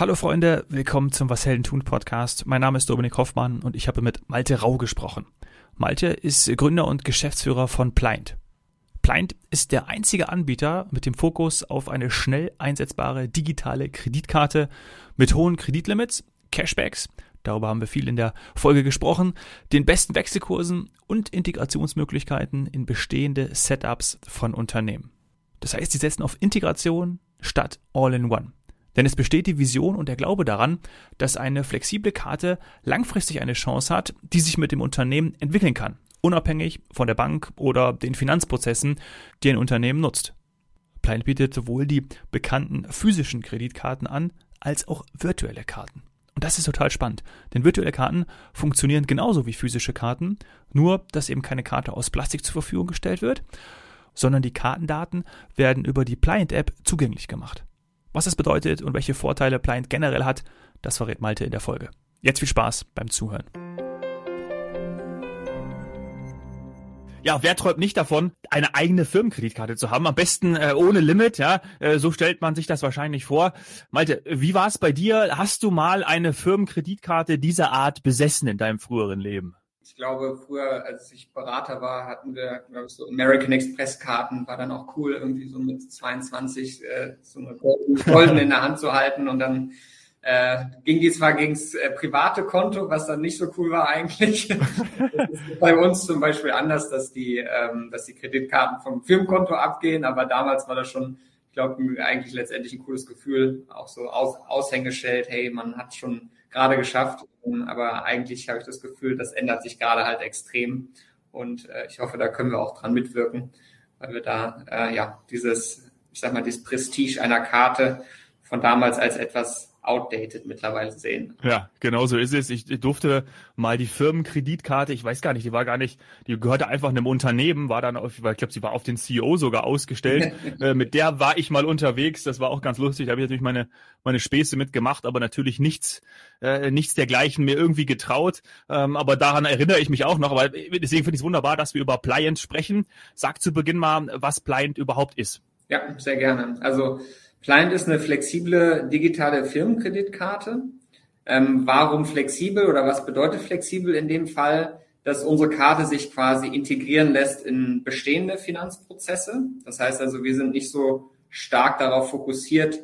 Hallo Freunde, willkommen zum Was Helden tun Podcast. Mein Name ist Dominik Hoffmann und ich habe mit Malte Rau gesprochen. Malte ist Gründer und Geschäftsführer von Pliant. Pliant ist der einzige Anbieter mit dem Fokus auf eine schnell einsetzbare digitale Kreditkarte mit hohen Kreditlimits, Cashbacks, darüber haben wir viel in der Folge gesprochen, den besten Wechselkursen und Integrationsmöglichkeiten in bestehende Setups von Unternehmen. Das heißt, sie setzen auf Integration statt All-in-One. Denn es besteht die Vision und der Glaube daran, dass eine flexible Karte langfristig eine Chance hat, die sich mit dem Unternehmen entwickeln kann, unabhängig von der Bank oder den Finanzprozessen, die ein Unternehmen nutzt. Plein bietet sowohl die bekannten physischen Kreditkarten an, als auch virtuelle Karten. Und das ist total spannend, denn virtuelle Karten funktionieren genauso wie physische Karten, nur dass eben keine Karte aus Plastik zur Verfügung gestellt wird, sondern die Kartendaten werden über die Pliant-App zugänglich gemacht. Was das bedeutet und welche Vorteile Pliant generell hat, das verrät Malte in der Folge. Jetzt viel Spaß beim Zuhören. Ja, wer träumt nicht davon, eine eigene Firmenkreditkarte zu haben? Am besten äh, ohne Limit, ja. Äh, so stellt man sich das wahrscheinlich vor. Malte, wie war es bei dir? Hast du mal eine Firmenkreditkarte dieser Art besessen in deinem früheren Leben? Ich glaube, früher, als ich Berater war, hatten wir, glaube ich, so American Express Karten, war dann auch cool, irgendwie so mit 22 äh, so eine goldene in der Hand zu halten und dann äh, ging die zwar gegens äh, private Konto, was dann nicht so cool war eigentlich. bei uns zum Beispiel anders, dass die, ähm, dass die Kreditkarten vom Firmenkonto abgehen, aber damals war das schon, ich glaube, eigentlich letztendlich ein cooles Gefühl, auch so aus, Aushängeschild, hey, man hat schon gerade geschafft. Aber eigentlich habe ich das Gefühl, das ändert sich gerade halt extrem. Und äh, ich hoffe, da können wir auch dran mitwirken, weil wir da äh, ja dieses, ich sag mal, dieses Prestige einer Karte von damals als etwas outdated mittlerweile sehen. Ja, genau so ist es. Ich durfte mal die Firmenkreditkarte, ich weiß gar nicht, die war gar nicht, die gehörte einfach einem Unternehmen, war dann auf, ich glaube, sie war auf den CEO sogar ausgestellt. äh, mit der war ich mal unterwegs, das war auch ganz lustig, da habe ich natürlich meine, meine Späße mitgemacht, aber natürlich nichts, äh, nichts dergleichen mir irgendwie getraut. Ähm, aber daran erinnere ich mich auch noch, aber deswegen finde ich es wunderbar, dass wir über Pliant sprechen. Sag zu Beginn mal, was Pliant überhaupt ist. Ja, sehr gerne. Also Client ist eine flexible digitale Firmenkreditkarte. Ähm, warum flexibel oder was bedeutet flexibel in dem Fall? Dass unsere Karte sich quasi integrieren lässt in bestehende Finanzprozesse. Das heißt also, wir sind nicht so stark darauf fokussiert,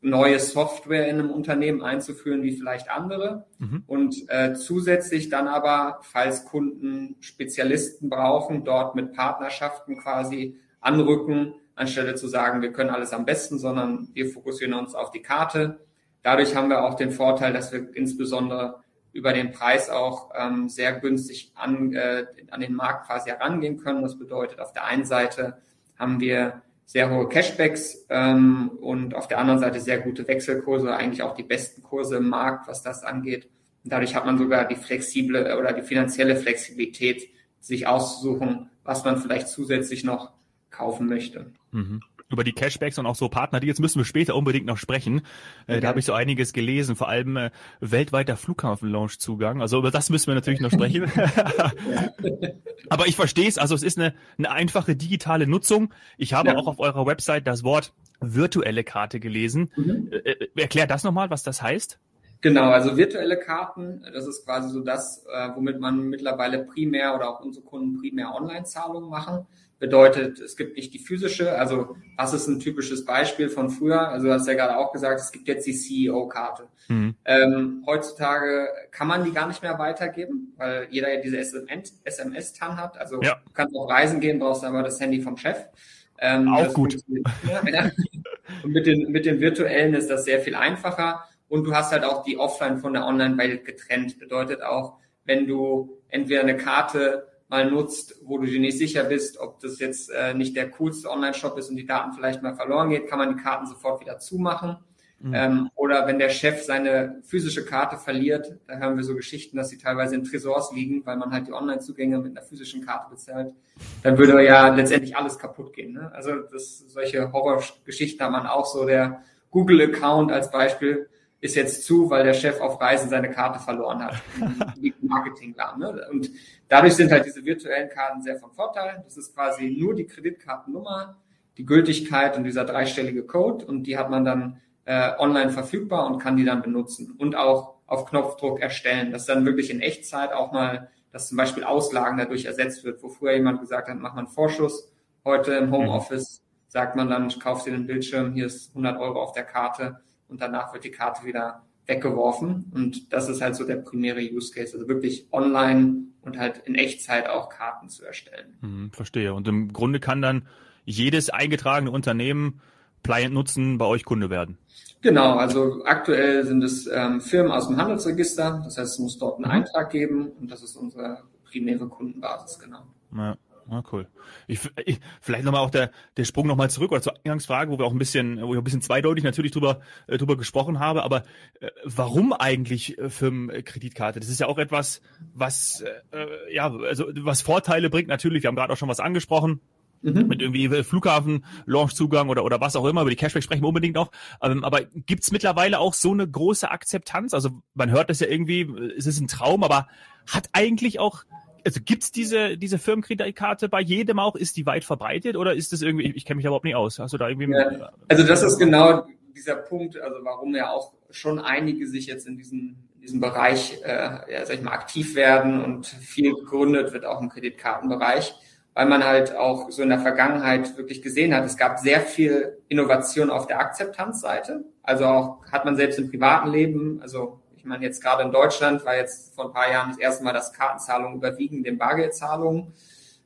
neue Software in einem Unternehmen einzuführen wie vielleicht andere. Mhm. Und äh, zusätzlich dann aber, falls Kunden Spezialisten brauchen, dort mit Partnerschaften quasi anrücken, anstelle zu sagen, wir können alles am besten, sondern wir fokussieren uns auf die Karte. Dadurch haben wir auch den Vorteil, dass wir insbesondere über den Preis auch ähm, sehr günstig an, äh, an den Markt quasi herangehen können. Das bedeutet, auf der einen Seite haben wir sehr hohe Cashbacks ähm, und auf der anderen Seite sehr gute Wechselkurse, eigentlich auch die besten Kurse im Markt, was das angeht. Und dadurch hat man sogar die flexible oder die finanzielle Flexibilität, sich auszusuchen, was man vielleicht zusätzlich noch kaufen möchte. Mhm. Über die Cashbacks und auch so Partner, die jetzt müssen wir später unbedingt noch sprechen. Äh, okay. Da habe ich so einiges gelesen, vor allem äh, weltweiter Flughafen-Lounge-Zugang. Also über das müssen wir natürlich noch sprechen. Aber ich verstehe es, also es ist eine, eine einfache digitale Nutzung. Ich habe ja. auch auf eurer Website das Wort virtuelle Karte gelesen. Mhm. Äh, äh erklär das nochmal, was das heißt. Genau, also virtuelle Karten, das ist quasi so das, äh, womit man mittlerweile primär oder auch unsere Kunden primär Online-Zahlungen machen bedeutet, es gibt nicht die physische, also was ist ein typisches Beispiel von früher? Also du hast ja gerade auch gesagt, es gibt jetzt die CEO-Karte. Mhm. Ähm, heutzutage kann man die gar nicht mehr weitergeben, weil jeder ja diese SMS-TAN hat. Also ja. du kannst auch reisen gehen, brauchst aber das Handy vom Chef. Ähm, auch gut. Und mit den, mit den virtuellen ist das sehr viel einfacher. Und du hast halt auch die Offline von der Online-Welt getrennt. Bedeutet auch, wenn du entweder eine Karte mal nutzt, wo du dir nicht sicher bist, ob das jetzt äh, nicht der coolste Online-Shop ist und die Daten vielleicht mal verloren geht, kann man die Karten sofort wieder zumachen. Mhm. Ähm, oder wenn der Chef seine physische Karte verliert, da hören wir so Geschichten, dass sie teilweise in Tresors liegen, weil man halt die Online-Zugänge mit einer physischen Karte bezahlt, dann würde ja letztendlich alles kaputt gehen. Ne? Also das, solche Horrorgeschichten hat man auch so. Der Google-Account als Beispiel ist jetzt zu, weil der Chef auf Reisen seine Karte verloren hat. Marketing klar. Ne? Und dadurch sind halt diese virtuellen Karten sehr von Vorteil. Das ist quasi nur die Kreditkartennummer, die Gültigkeit und dieser dreistellige Code und die hat man dann äh, online verfügbar und kann die dann benutzen und auch auf Knopfdruck erstellen, dass dann wirklich in Echtzeit auch mal, dass zum Beispiel Auslagen dadurch ersetzt wird, wo früher jemand gesagt hat, mach mal einen Vorschuss. Heute im Homeoffice sagt man dann, kauf dir den Bildschirm, hier ist 100 Euro auf der Karte und danach wird die Karte wieder weggeworfen. Und das ist halt so der primäre Use Case, also wirklich online und halt in Echtzeit auch Karten zu erstellen. Mhm, verstehe. Und im Grunde kann dann jedes eingetragene Unternehmen Pliant nutzen, bei euch Kunde werden. Genau, also aktuell sind es ähm, Firmen aus dem Handelsregister, das heißt, es muss dort einen mhm. Eintrag geben und das ist unsere primäre Kundenbasis, genau. Ja. Ah, cool. Ich, ich, vielleicht nochmal auch der, der Sprung nochmal zurück oder zur Eingangsfrage, wo wir auch ein bisschen, wo ich ein bisschen zweideutig natürlich drüber, äh, drüber gesprochen habe, aber äh, warum eigentlich äh, Firmenkreditkarte? Das ist ja auch etwas, was, äh, ja, also was Vorteile bringt natürlich. Wir haben gerade auch schon was angesprochen. Mhm. Mit irgendwie äh, Flughafen, Launchzugang oder, oder was auch immer, über die Cashback sprechen wir unbedingt noch. Ähm, aber gibt's mittlerweile auch so eine große Akzeptanz? Also man hört das ja irgendwie, es ist ein Traum, aber hat eigentlich auch also gibt's diese, diese Firmenkreditkarte bei jedem auch? Ist die weit verbreitet oder ist das irgendwie, ich kenne mich überhaupt nicht aus. Hast du da irgendwie. Ja, also das ist genau dieser Punkt, also warum ja auch schon einige sich jetzt in diesem, in diesem Bereich, äh, ja, sag ich mal, aktiv werden und viel gegründet wird auch im Kreditkartenbereich, weil man halt auch so in der Vergangenheit wirklich gesehen hat, es gab sehr viel Innovation auf der Akzeptanzseite. Also auch hat man selbst im privaten Leben, also meine, jetzt gerade in Deutschland war jetzt vor ein paar Jahren das erste Mal, dass Kartenzahlungen überwiegen den Bargeldzahlungen.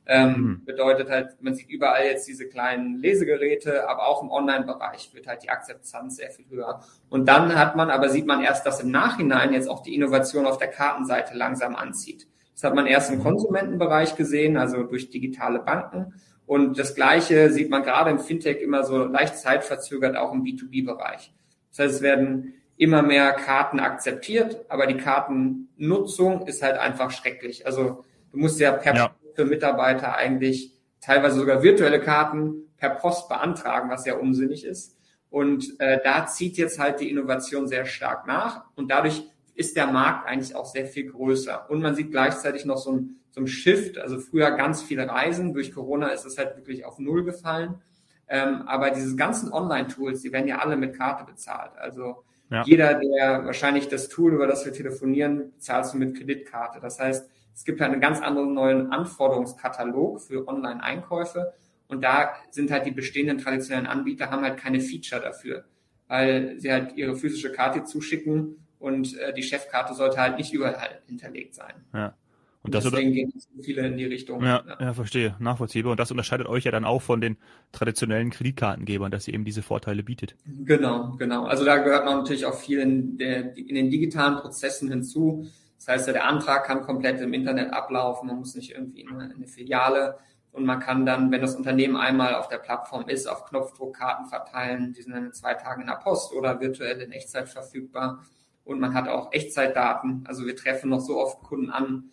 Ähm, mhm. Bedeutet halt, man sieht überall jetzt diese kleinen Lesegeräte, aber auch im Online-Bereich wird halt die Akzeptanz sehr viel höher. Und dann hat man, aber sieht man erst, dass im Nachhinein jetzt auch die Innovation auf der Kartenseite langsam anzieht. Das hat man erst im mhm. Konsumentenbereich gesehen, also durch digitale Banken. Und das Gleiche sieht man gerade im Fintech immer so leicht zeitverzögert auch im B2B-Bereich. Das heißt, es werden immer mehr Karten akzeptiert, aber die Kartennutzung ist halt einfach schrecklich. Also du musst ja per ja. für Mitarbeiter eigentlich teilweise sogar virtuelle Karten per Post beantragen, was ja unsinnig ist. Und äh, da zieht jetzt halt die Innovation sehr stark nach und dadurch ist der Markt eigentlich auch sehr viel größer. Und man sieht gleichzeitig noch so ein, so ein Shift, also früher ganz viele Reisen, durch Corona ist es halt wirklich auf Null gefallen. Ähm, aber diese ganzen Online-Tools, die werden ja alle mit Karte bezahlt. Also ja. Jeder, der wahrscheinlich das Tool, über das wir telefonieren, zahlst du mit Kreditkarte. Das heißt, es gibt halt einen ganz anderen neuen Anforderungskatalog für Online-Einkäufe. Und da sind halt die bestehenden traditionellen Anbieter haben halt keine Feature dafür, weil sie halt ihre physische Karte zuschicken und äh, die Chefkarte sollte halt nicht überall hinterlegt sein. Ja. Und das deswegen gehen viele in die Richtung. Ja, ja, ja, verstehe. Nachvollziehbar. Und das unterscheidet euch ja dann auch von den traditionellen Kreditkartengebern, dass ihr eben diese Vorteile bietet. Genau, genau. Also da gehört man natürlich auch viel in, der, in den digitalen Prozessen hinzu. Das heißt, der Antrag kann komplett im Internet ablaufen. Man muss nicht irgendwie in eine, in eine Filiale und man kann dann, wenn das Unternehmen einmal auf der Plattform ist, auf Knopfdruck Karten verteilen. Die sind dann in zwei Tagen in der Post oder virtuell in Echtzeit verfügbar. Und man hat auch Echtzeitdaten. Also wir treffen noch so oft Kunden an,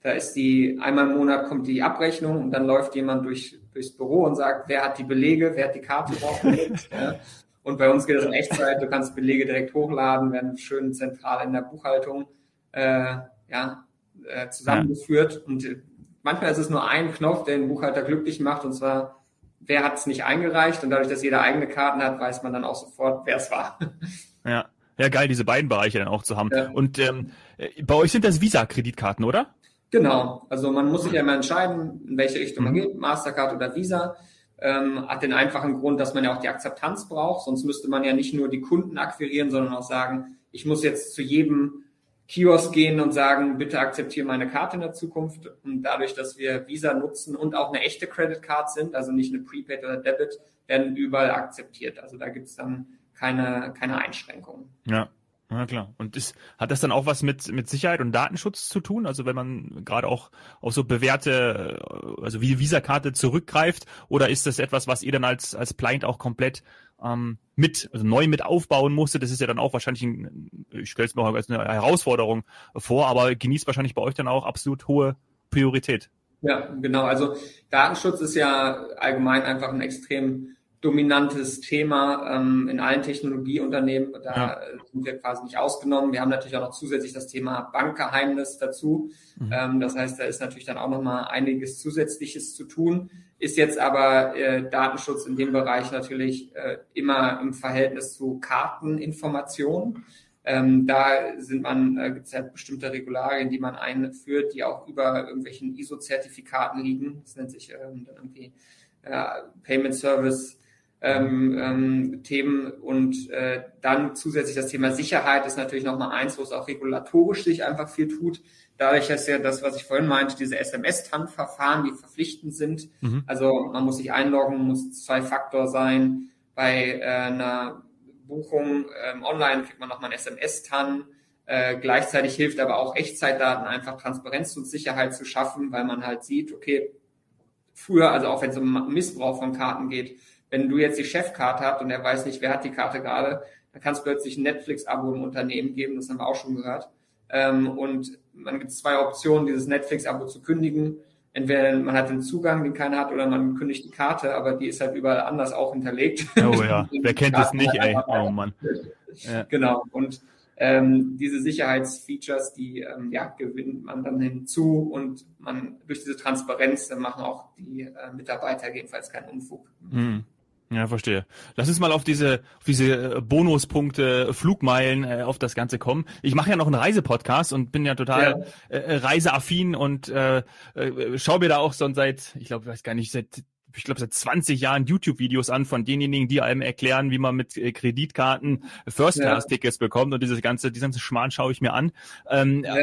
da ist die, einmal im Monat kommt die Abrechnung und dann läuft jemand durch, durchs Büro und sagt, wer hat die Belege, wer hat die Karte draufgelegt. ja. Und bei uns geht das in Echtzeit, du kannst Belege direkt hochladen, werden schön zentral in der Buchhaltung äh, ja, äh, zusammengeführt. Ja. Und manchmal ist es nur ein Knopf, der den Buchhalter glücklich macht, und zwar, wer hat es nicht eingereicht? Und dadurch, dass jeder eigene Karten hat, weiß man dann auch sofort, wer es war. Ja. Ja, geil, diese beiden Bereiche dann auch zu haben. Ja. Und ähm, bei euch sind das Visa-Kreditkarten, oder? Genau, also man muss sich ja immer entscheiden, in welche Richtung man mhm. geht, Mastercard oder Visa. Ähm, hat den einfachen Grund, dass man ja auch die Akzeptanz braucht, sonst müsste man ja nicht nur die Kunden akquirieren, sondern auch sagen, ich muss jetzt zu jedem Kiosk gehen und sagen, bitte akzeptiere meine Karte in der Zukunft. Und dadurch, dass wir Visa nutzen und auch eine echte Credit Card sind, also nicht eine Prepaid oder Debit, werden überall akzeptiert. Also da gibt's dann keine, keine Einschränkungen. Ja. Ja, klar. Und ist, hat das dann auch was mit, mit Sicherheit und Datenschutz zu tun? Also wenn man gerade auch auf so bewährte, also wie Visa-Karte zurückgreift, oder ist das etwas, was ihr dann als, als Client auch komplett ähm, mit, also neu mit aufbauen musste? Das ist ja dann auch wahrscheinlich, ein, ich stelle es mir auch als eine Herausforderung vor, aber genießt wahrscheinlich bei euch dann auch absolut hohe Priorität. Ja, genau. Also Datenschutz ist ja allgemein einfach ein extrem dominantes Thema ähm, in allen Technologieunternehmen. Da ja. sind wir quasi nicht ausgenommen. Wir haben natürlich auch noch zusätzlich das Thema Bankgeheimnis dazu. Mhm. Ähm, das heißt, da ist natürlich dann auch noch mal einiges Zusätzliches zu tun. ist jetzt aber äh, Datenschutz in dem Bereich natürlich äh, immer im Verhältnis zu Karteninformationen. Ähm, da sind man, äh, gibt es halt bestimmte Regularien, die man einführt, die auch über irgendwelchen ISO-Zertifikaten liegen. Das nennt sich ähm, dann irgendwie äh, Payment Service ähm, ähm, Themen und äh, dann zusätzlich das Thema Sicherheit ist natürlich nochmal eins, wo es auch regulatorisch sich einfach viel tut. Dadurch, dass ja das, was ich vorhin meinte, diese SMS-TAN-Verfahren, die verpflichtend sind. Mhm. Also man muss sich einloggen, muss zwei Faktor sein. Bei äh, einer Buchung ähm, online kriegt man nochmal ein SMS-TAN. Äh, gleichzeitig hilft aber auch Echtzeitdaten einfach Transparenz und Sicherheit zu schaffen, weil man halt sieht, okay, früher, also auch wenn es um Missbrauch von Karten geht, wenn du jetzt die Chefkarte hast und er weiß nicht, wer hat die Karte gerade, dann kann es plötzlich ein Netflix-Abo im Unternehmen geben, das haben wir auch schon gehört. Ähm, und man gibt zwei Optionen, dieses Netflix-Abo zu kündigen. Entweder man hat den Zugang, den keiner hat, oder man kündigt die Karte, aber die ist halt überall anders auch hinterlegt. Oh ja, wer kennt das nicht, ey? Oh Mann. Ja. Genau. Und ähm, diese Sicherheitsfeatures, die ähm, ja, gewinnt man dann hinzu und man durch diese Transparenz dann machen auch die äh, Mitarbeiter jedenfalls keinen Unfug. Hm. Ja, verstehe. Lass uns mal auf diese, auf diese äh, Bonuspunkte, Flugmeilen äh, auf das Ganze kommen. Ich mache ja noch einen Reisepodcast und bin ja total ja. Äh, reiseaffin und äh, äh, schaue mir da auch schon seit, ich glaube, weiß gar nicht, seit ich glaube, seit 20 Jahren YouTube-Videos an von denjenigen, die einem erklären, wie man mit äh, Kreditkarten First-Class-Tickets bekommt und dieses ganze, diese ganze Schmarrn schaue ich mir an. Ähm, ja.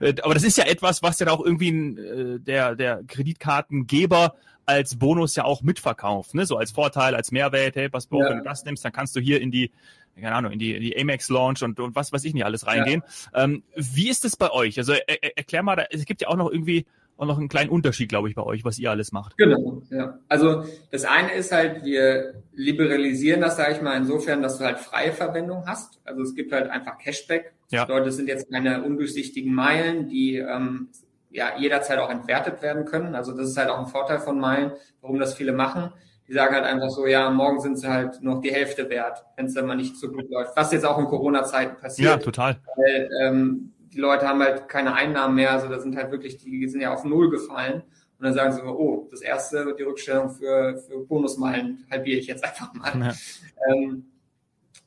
äh, aber das ist ja etwas, was ja auch irgendwie äh, der, der Kreditkartengeber als Bonus ja auch mitverkauft, ne? so als Vorteil, als Mehrwert, hey, pass auf, ja. wenn du das nimmst, dann kannst du hier in die, keine Ahnung, in die, in die Amex Launch und, und was weiß ich nicht alles reingehen. Ja. Ähm, wie ist es bei euch? Also er, er, erklär mal, da, es gibt ja auch noch irgendwie auch noch einen kleinen Unterschied, glaube ich, bei euch, was ihr alles macht. Genau, ja. Also das eine ist halt, wir liberalisieren das, sage ich mal, insofern, dass du halt freie Verwendung hast. Also es gibt halt einfach Cashback. Ja. Das sind jetzt keine undurchsichtigen Meilen, die ähm, ja jederzeit auch entwertet werden können. Also das ist halt auch ein Vorteil von Meilen, warum das viele machen. Die sagen halt einfach so, ja, morgen sind sie halt noch die Hälfte wert, wenn es dann mal nicht so gut läuft. Was jetzt auch in Corona-Zeiten passiert. Ja, total. Weil, ähm, die Leute haben halt keine Einnahmen mehr, also da sind halt wirklich, die sind ja auf Null gefallen. Und dann sagen sie, oh, das erste, die Rückstellung für, für Bonusmeilen halbiere ich jetzt einfach mal. Ja. Ähm,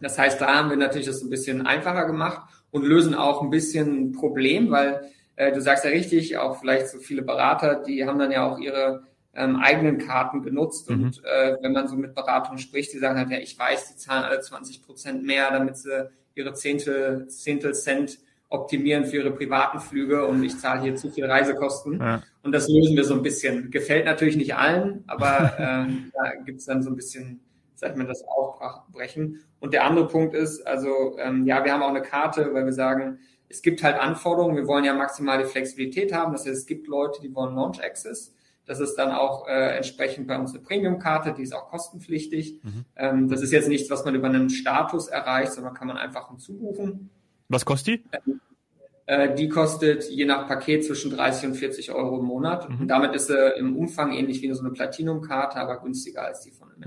das heißt, da haben wir natürlich das ein bisschen einfacher gemacht und lösen auch ein bisschen ein Problem, weil äh, du sagst ja richtig, auch vielleicht so viele Berater, die haben dann ja auch ihre ähm, eigenen Karten genutzt. Mhm. Und äh, wenn man so mit Beratungen spricht, die sagen halt, ja, ich weiß, die zahlen alle 20 Prozent mehr, damit sie ihre Zehntel, Zehntel Cent optimieren für ihre privaten Flüge und ich zahle hier zu viel Reisekosten. Ja. Und das lösen wir so ein bisschen. Gefällt natürlich nicht allen, aber ähm, da gibt's dann so ein bisschen, sag ich mal, das Aufbrechen. Und der andere Punkt ist, also ähm, ja, wir haben auch eine Karte, weil wir sagen, es gibt halt Anforderungen. Wir wollen ja maximale Flexibilität haben. Das heißt, es gibt Leute, die wollen Launch Access. Das ist dann auch äh, entsprechend bei uns eine Premium-Karte, die ist auch kostenpflichtig. Mhm. Ähm, das ist jetzt nichts, was man über einen Status erreicht, sondern kann man einfach hinzubuchen. Was kostet die? Äh, die kostet je nach Paket zwischen 30 und 40 Euro im Monat. Mhm. Und damit ist sie im Umfang ähnlich wie so eine Platinum-Karte, aber günstiger als die von MS.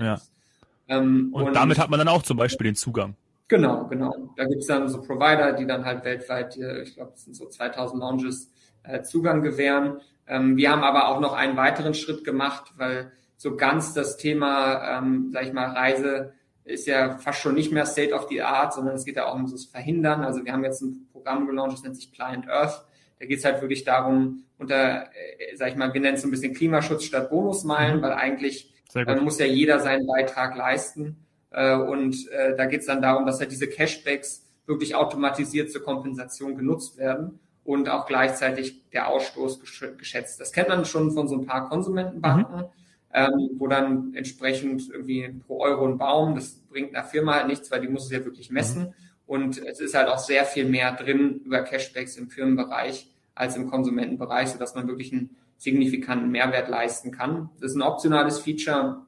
Ja. Ähm, und, und, damit hat man dann auch zum Beispiel den Zugang. Genau, genau. Da gibt's dann so Provider, die dann halt weltweit, ich glaube, es sind so 2000 Lounges, äh, Zugang gewähren. Ähm, wir haben aber auch noch einen weiteren Schritt gemacht, weil so ganz das Thema, ähm, sag ich mal, Reise ist ja fast schon nicht mehr State of the Art, sondern es geht ja auch um das Verhindern. Also wir haben jetzt ein Programm gelauncht, das nennt sich Client Earth. Da geht es halt wirklich darum, unter, äh, sag ich mal, wir nennen es so ein bisschen Klimaschutz statt Bonusmeilen, mhm. weil eigentlich äh, muss ja jeder seinen Beitrag leisten. Äh, und äh, da geht es dann darum, dass halt diese Cashbacks wirklich automatisiert zur Kompensation genutzt werden und auch gleichzeitig der Ausstoß geschätzt. Das kennt man schon von so ein paar Konsumentenbanken. Mhm ähm, wo dann entsprechend irgendwie pro Euro ein Baum, das bringt einer Firma halt nichts, weil die muss es ja wirklich messen. Mhm. Und es ist halt auch sehr viel mehr drin über Cashbacks im Firmenbereich als im Konsumentenbereich, sodass man wirklich einen signifikanten Mehrwert leisten kann. Das ist ein optionales Feature,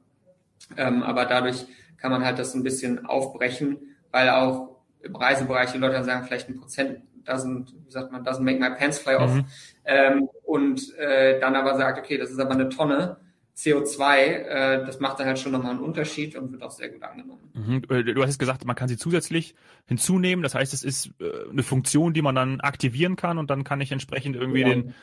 ähm, aber dadurch kann man halt das so ein bisschen aufbrechen, weil auch im Reisebereich die Leute dann sagen, vielleicht ein Prozent doesn't, wie sagt man, doesn't make my pants fly off. Mhm. Ähm, und äh, dann aber sagt, okay, das ist aber eine Tonne CO2, äh, das macht da halt schon nochmal einen Unterschied und wird auch sehr gut angenommen. Mhm. Äh, du hast gesagt, man kann sie zusätzlich hinzunehmen. Das heißt, es ist äh, eine Funktion, die man dann aktivieren kann und dann kann ich entsprechend irgendwie ja. den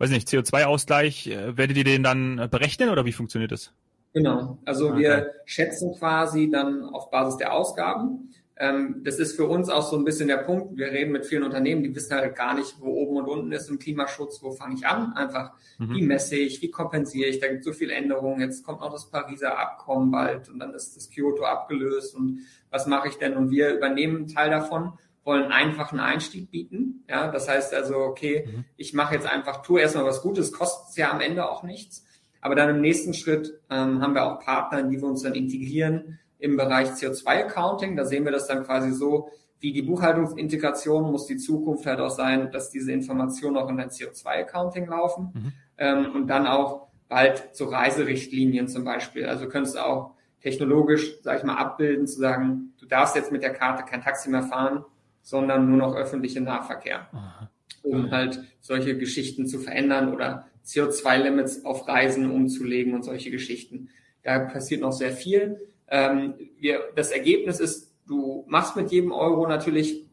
weiß nicht, CO2-Ausgleich, äh, werdet ihr den dann berechnen oder wie funktioniert das? Genau. Also okay. wir schätzen quasi dann auf Basis der Ausgaben. Ähm, das ist für uns auch so ein bisschen der Punkt. Wir reden mit vielen Unternehmen, die wissen halt gar nicht, wo oben und unten ist im Klimaschutz. Wo fange ich an? Einfach, mhm. wie messe ich? Wie kompensiere ich? Da gibt es so viele Änderungen. Jetzt kommt noch das Pariser Abkommen bald und dann ist das Kyoto abgelöst und was mache ich denn? Und wir übernehmen einen Teil davon wollen einfach einen Einstieg bieten. Ja, das heißt also, okay, mhm. ich mache jetzt einfach, tue erstmal was Gutes, kostet es ja am Ende auch nichts. Aber dann im nächsten Schritt ähm, haben wir auch Partner, in die wir uns dann integrieren im Bereich CO2-Accounting. Da sehen wir das dann quasi so, wie die Buchhaltungsintegration muss die Zukunft halt auch sein, dass diese Informationen auch in ein CO2-Accounting laufen. Mhm. Ähm, und dann auch bald so Reiserichtlinien zum Beispiel. Also könntest du auch technologisch, sag ich mal, abbilden, zu sagen, du darfst jetzt mit der Karte kein Taxi mehr fahren, sondern nur noch öffentliche Nahverkehr. Aha. Um halt solche Geschichten zu verändern oder CO2-Limits auf Reisen umzulegen und solche Geschichten. Da passiert noch sehr viel. Ähm, wir, das Ergebnis ist, du machst mit jedem Euro natürlich,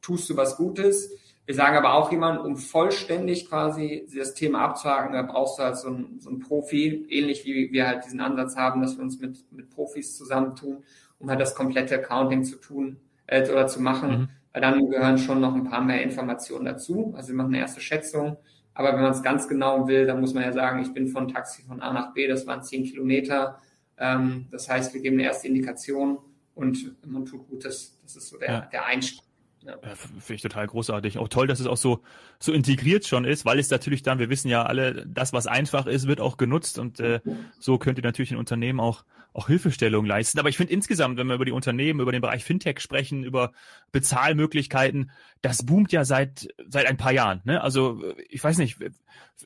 tust du was Gutes. Wir sagen aber auch jemand, um vollständig quasi das Thema abzuhaken, da brauchst du halt so einen, so einen Profi, ähnlich wie wir halt diesen Ansatz haben, dass wir uns mit, mit Profis zusammentun, um halt das komplette Accounting zu tun äh, oder zu machen. Mhm. Weil dann gehören schon noch ein paar mehr Informationen dazu. Also wir machen eine erste Schätzung, aber wenn man es ganz genau will, dann muss man ja sagen, ich bin von Taxi von A nach B, das waren zehn Kilometer. Ähm, das heißt, wir geben eine erste Indikation und man tut Gutes. Das ist so der, ja. der Einstieg. Ja. ja Finde ich total großartig. Auch toll, dass es auch so, so integriert schon ist, weil es natürlich dann, wir wissen ja alle, das, was einfach ist, wird auch genutzt und äh, so könnt ihr natürlich ein Unternehmen auch, auch Hilfestellung leisten. Aber ich finde insgesamt, wenn wir über die Unternehmen, über den Bereich Fintech sprechen, über Bezahlmöglichkeiten, das boomt ja seit, seit ein paar Jahren. Ne? Also ich weiß nicht,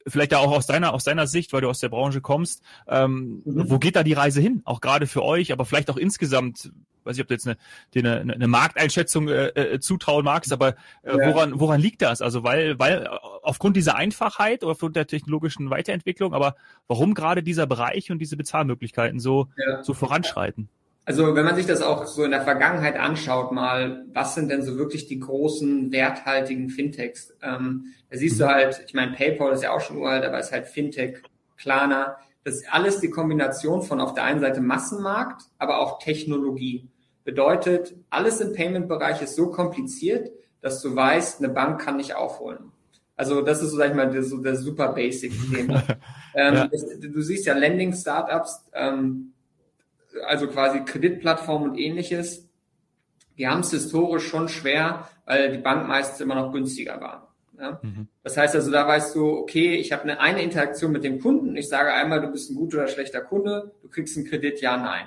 vielleicht auch aus deiner, aus deiner Sicht, weil du aus der Branche kommst, ähm, mhm. wo geht da die Reise hin? Auch gerade für euch, aber vielleicht auch insgesamt, weiß ich, ob du jetzt eine, dir eine, eine Markteinschätzung äh, äh, zutrauen magst, aber äh, ja. woran, woran liegt das? Also weil, weil aufgrund dieser Einfachheit oder aufgrund der technologischen Weiterentwicklung, aber warum gerade dieser Bereich und diese Bezahlmöglichkeiten so, ja. so voranschreiten? Also wenn man sich das auch so in der Vergangenheit anschaut, mal, was sind denn so wirklich die großen, werthaltigen Fintechs? Ähm, da siehst du mhm. halt, ich meine, PayPal ist ja auch schon uralt, aber es ist halt Fintech, Klarna. Das ist alles die Kombination von auf der einen Seite Massenmarkt, aber auch Technologie. Bedeutet, alles im Payment-Bereich ist so kompliziert, dass du weißt, eine Bank kann nicht aufholen. Also das ist so, sag ich mal, der, so der super Basic-Thema. ähm, ja. Du siehst ja Lending-Startups, ähm, also quasi Kreditplattformen und ähnliches, die haben es historisch schon schwer, weil die Bank meistens immer noch günstiger war. Ja? Mhm. Das heißt also, da weißt du, okay, ich habe eine, eine Interaktion mit dem Kunden. Ich sage einmal, du bist ein guter oder schlechter Kunde, du kriegst einen Kredit, ja, nein.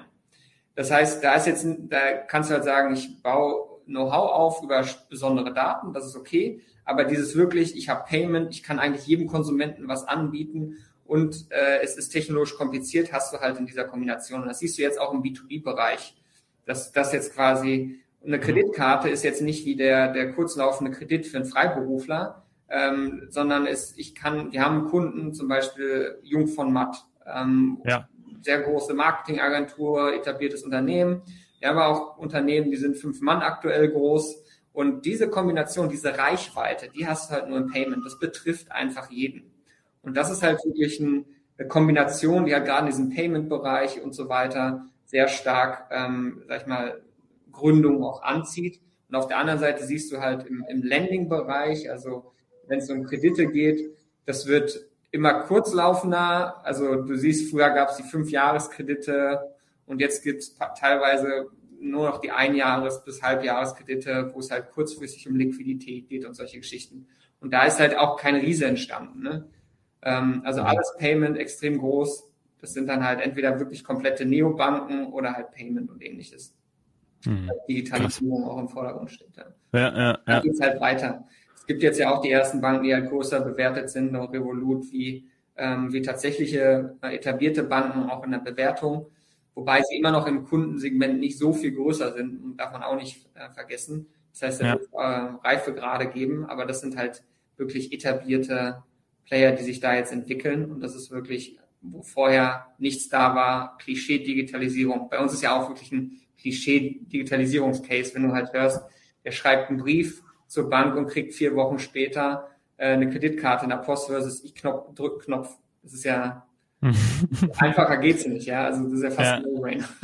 Das heißt, da ist jetzt, da kannst du halt sagen, ich baue Know-how auf über besondere Daten, das ist okay. Aber dieses wirklich, ich habe Payment, ich kann eigentlich jedem Konsumenten was anbieten und äh, es ist technologisch kompliziert, hast du halt in dieser Kombination. Und das siehst du jetzt auch im B2B-Bereich, dass das jetzt quasi eine mhm. Kreditkarte ist jetzt nicht wie der, der kurzlaufende Kredit für einen Freiberufler, ähm, sondern es, ich kann, wir haben Kunden, zum Beispiel Jung von Matt, ähm, ja. Sehr große Marketingagentur, etabliertes Unternehmen. Wir haben auch Unternehmen, die sind fünf Mann aktuell groß. Und diese Kombination, diese Reichweite, die hast du halt nur im Payment. Das betrifft einfach jeden. Und das ist halt wirklich ein, eine Kombination, die halt gerade in diesem Payment-Bereich und so weiter sehr stark, ähm, sag ich mal, Gründung auch anzieht. Und auf der anderen Seite siehst du halt im, im Lending-Bereich, also wenn es um Kredite geht, das wird immer kurzlaufender. Also du siehst, früher gab es die Fünf-Jahres-Kredite und jetzt gibt es teilweise nur noch die Einjahres- bis Halbjahreskredite, wo es halt kurzfristig um Liquidität geht und solche Geschichten. Und da ist halt auch kein Riese entstanden. Ne? Ähm, also alles Payment extrem groß. Das sind dann halt entweder wirklich komplette Neobanken oder halt Payment und ähnliches. Mhm. Digitalisierung Krass. auch im Vordergrund steht. Ja, ja, ja. Dann geht's halt weiter. Es gibt jetzt ja auch die ersten Banken, die halt größer bewertet sind, noch Revolut, wie, ähm, wie tatsächliche äh, etablierte Banken auch in der Bewertung, wobei sie immer noch im Kundensegment nicht so viel größer sind und darf man auch nicht äh, vergessen. Das heißt, es ja. wird äh, Reifegrade geben, aber das sind halt wirklich etablierte Player, die sich da jetzt entwickeln. Und das ist wirklich, wo vorher nichts da war, Klischee-Digitalisierung. Bei uns ist ja auch wirklich ein Klischee-Digitalisierungscase, wenn du halt hörst, der schreibt einen Brief zur Bank und kriegt vier Wochen später äh, eine Kreditkarte in der Post versus ich Knopf, drück Knopf. Das ist ja einfacher geht's nicht, ja. Also das ist ja fast ja. ein No-Brainer.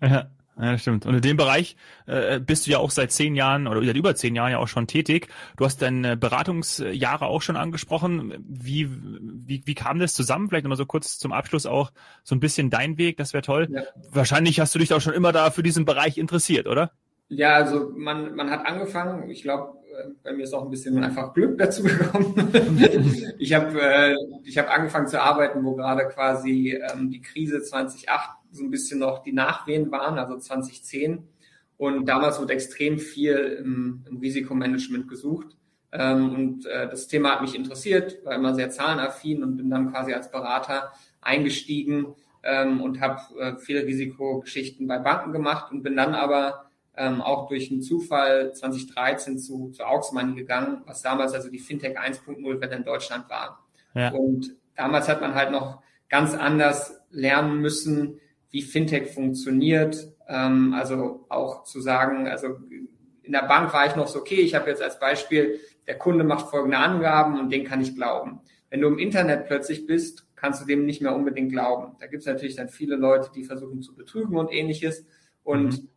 Ja. Ja, das stimmt. Und in dem Bereich äh, bist du ja auch seit zehn Jahren oder seit über zehn Jahren ja auch schon tätig. Du hast deine Beratungsjahre auch schon angesprochen. Wie, wie, wie kam das zusammen? Vielleicht nochmal so kurz zum Abschluss auch so ein bisschen dein Weg, das wäre toll. Ja. Wahrscheinlich hast du dich auch schon immer da für diesen Bereich interessiert, oder? Ja, also man, man hat angefangen, ich glaube, äh, bei mir ist auch ein bisschen einfach Glück dazu gekommen. ich habe äh, ich hab angefangen zu arbeiten, wo gerade quasi ähm, die Krise 2008 so ein bisschen noch die Nachwehen waren, also 2010. Und damals wurde extrem viel im, im Risikomanagement gesucht. Ähm, und äh, das Thema hat mich interessiert, war immer sehr zahlenaffin und bin dann quasi als Berater eingestiegen ähm, und habe äh, viele Risikogeschichten bei Banken gemacht und bin dann aber ähm, auch durch einen Zufall 2013 zu, zu Auxmoney gegangen, was damals also die Fintech 1.0 Welle in Deutschland war. Ja. Und damals hat man halt noch ganz anders lernen müssen, wie Fintech funktioniert. Ähm, also auch zu sagen, also in der Bank war ich noch so, okay, ich habe jetzt als Beispiel, der Kunde macht folgende Angaben und den kann ich glauben. Wenn du im Internet plötzlich bist, kannst du dem nicht mehr unbedingt glauben. Da gibt es natürlich dann viele Leute, die versuchen zu betrügen und ähnliches. Und mhm.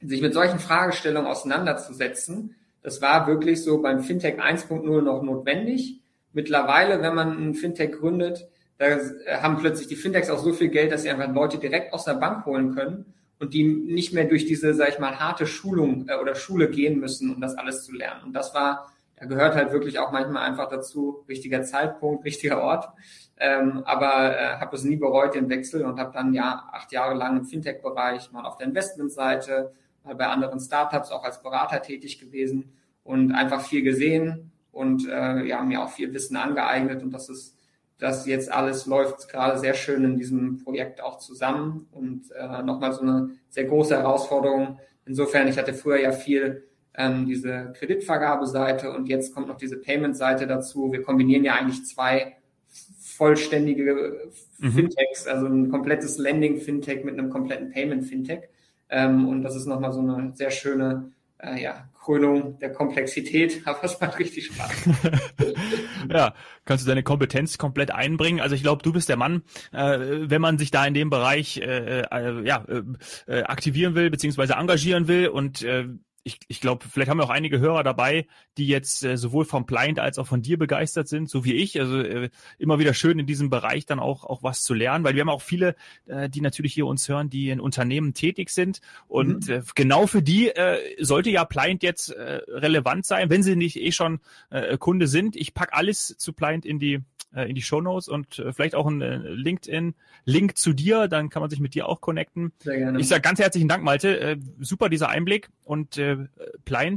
Sich mit solchen Fragestellungen auseinanderzusetzen, das war wirklich so beim Fintech 1.0 noch notwendig. Mittlerweile, wenn man ein Fintech gründet, da haben plötzlich die Fintechs auch so viel Geld, dass sie einfach Leute direkt aus der Bank holen können und die nicht mehr durch diese, sag ich mal, harte Schulung äh, oder Schule gehen müssen, um das alles zu lernen. Und das war, da gehört halt wirklich auch manchmal einfach dazu, richtiger Zeitpunkt, richtiger Ort. Ähm, aber äh, habe es nie bereut, den Wechsel und habe dann ja acht Jahre lang im Fintech-Bereich, mal auf der Investmentseite, bei anderen Startups auch als Berater tätig gewesen und einfach viel gesehen und äh, ja, mir auch viel Wissen angeeignet und das ist das jetzt alles läuft gerade sehr schön in diesem Projekt auch zusammen und äh, nochmal so eine sehr große Herausforderung. Insofern, ich hatte früher ja viel ähm, diese Kreditvergabeseite und jetzt kommt noch diese Payment-Seite dazu. Wir kombinieren ja eigentlich zwei vollständige mhm. Fintechs, also ein komplettes Lending-Fintech mit einem kompletten Payment-Fintech. Ähm, und das ist nochmal so eine sehr schöne äh, ja, Krönung der Komplexität, aber es macht richtig Spaß. ja, kannst du deine Kompetenz komplett einbringen. Also ich glaube, du bist der Mann, äh, wenn man sich da in dem Bereich äh, äh, ja, äh, aktivieren will, beziehungsweise engagieren will und äh, ich, ich glaube, vielleicht haben wir auch einige Hörer dabei, die jetzt äh, sowohl vom Blind als auch von dir begeistert sind, so wie ich. Also äh, immer wieder schön in diesem Bereich dann auch auch was zu lernen, weil wir haben auch viele, äh, die natürlich hier uns hören, die in Unternehmen tätig sind und mhm. äh, genau für die äh, sollte ja Blind jetzt äh, relevant sein, wenn sie nicht eh schon äh, Kunde sind. Ich pack alles zu Blind in die in die Show Notes und äh, vielleicht auch ein äh, LinkedIn-Link zu dir, dann kann man sich mit dir auch connecten. Sehr gerne. Ich sage ganz herzlichen Dank, Malte. Äh, super dieser Einblick und äh, äh,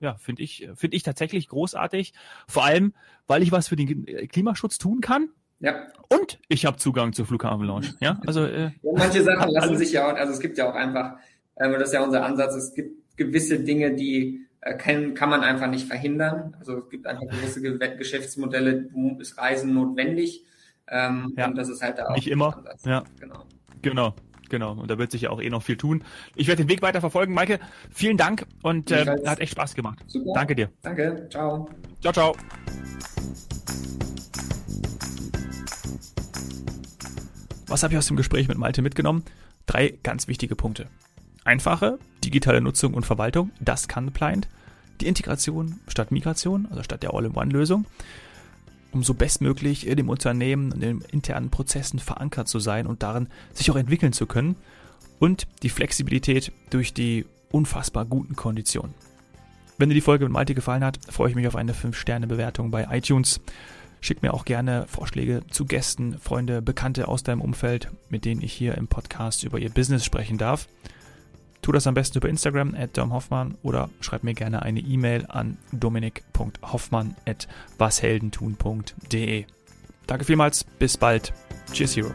ja, finde ich, finde ich tatsächlich großartig. Vor allem, weil ich was für den Klimaschutz tun kann. Ja. Und ich habe Zugang zur Flughafen Lounge. Ja, also äh, ja, manche Sachen lassen sich ja auch, also es gibt ja auch einfach, ähm, das ist ja unser Ansatz, es gibt gewisse Dinge, die äh, kann, kann man einfach nicht verhindern. Also es gibt einfach gewisse Geschäftsmodelle, wo ist Reisen notwendig. Ähm, ja. Und das ist halt da auch. Nicht immer. Ja. Genau. Genau. Genau, und da wird sich ja auch eh noch viel tun. Ich werde den Weg weiter verfolgen. Maike, vielen Dank und äh, hat echt Spaß gemacht. Super. Danke dir. Danke, ciao. Ciao, ciao. Was habe ich aus dem Gespräch mit Malte mitgenommen? Drei ganz wichtige Punkte. Einfache, digitale Nutzung und Verwaltung, das kann Pliant. Die Integration statt Migration, also statt der All-in-One-Lösung, um so bestmöglich in dem Unternehmen und in den internen Prozessen verankert zu sein und darin sich auch entwickeln zu können. Und die Flexibilität durch die unfassbar guten Konditionen. Wenn dir die Folge mit Malte gefallen hat, freue ich mich auf eine 5-Sterne-Bewertung bei iTunes. Schick mir auch gerne Vorschläge zu Gästen, Freunde, Bekannte aus deinem Umfeld, mit denen ich hier im Podcast über ihr Business sprechen darf. Tu das am besten über Instagram at domhoffmann oder schreib mir gerne eine E-Mail an dominik.hoffmann at washeldentun.de. Danke vielmals, bis bald. Cheers, Hero.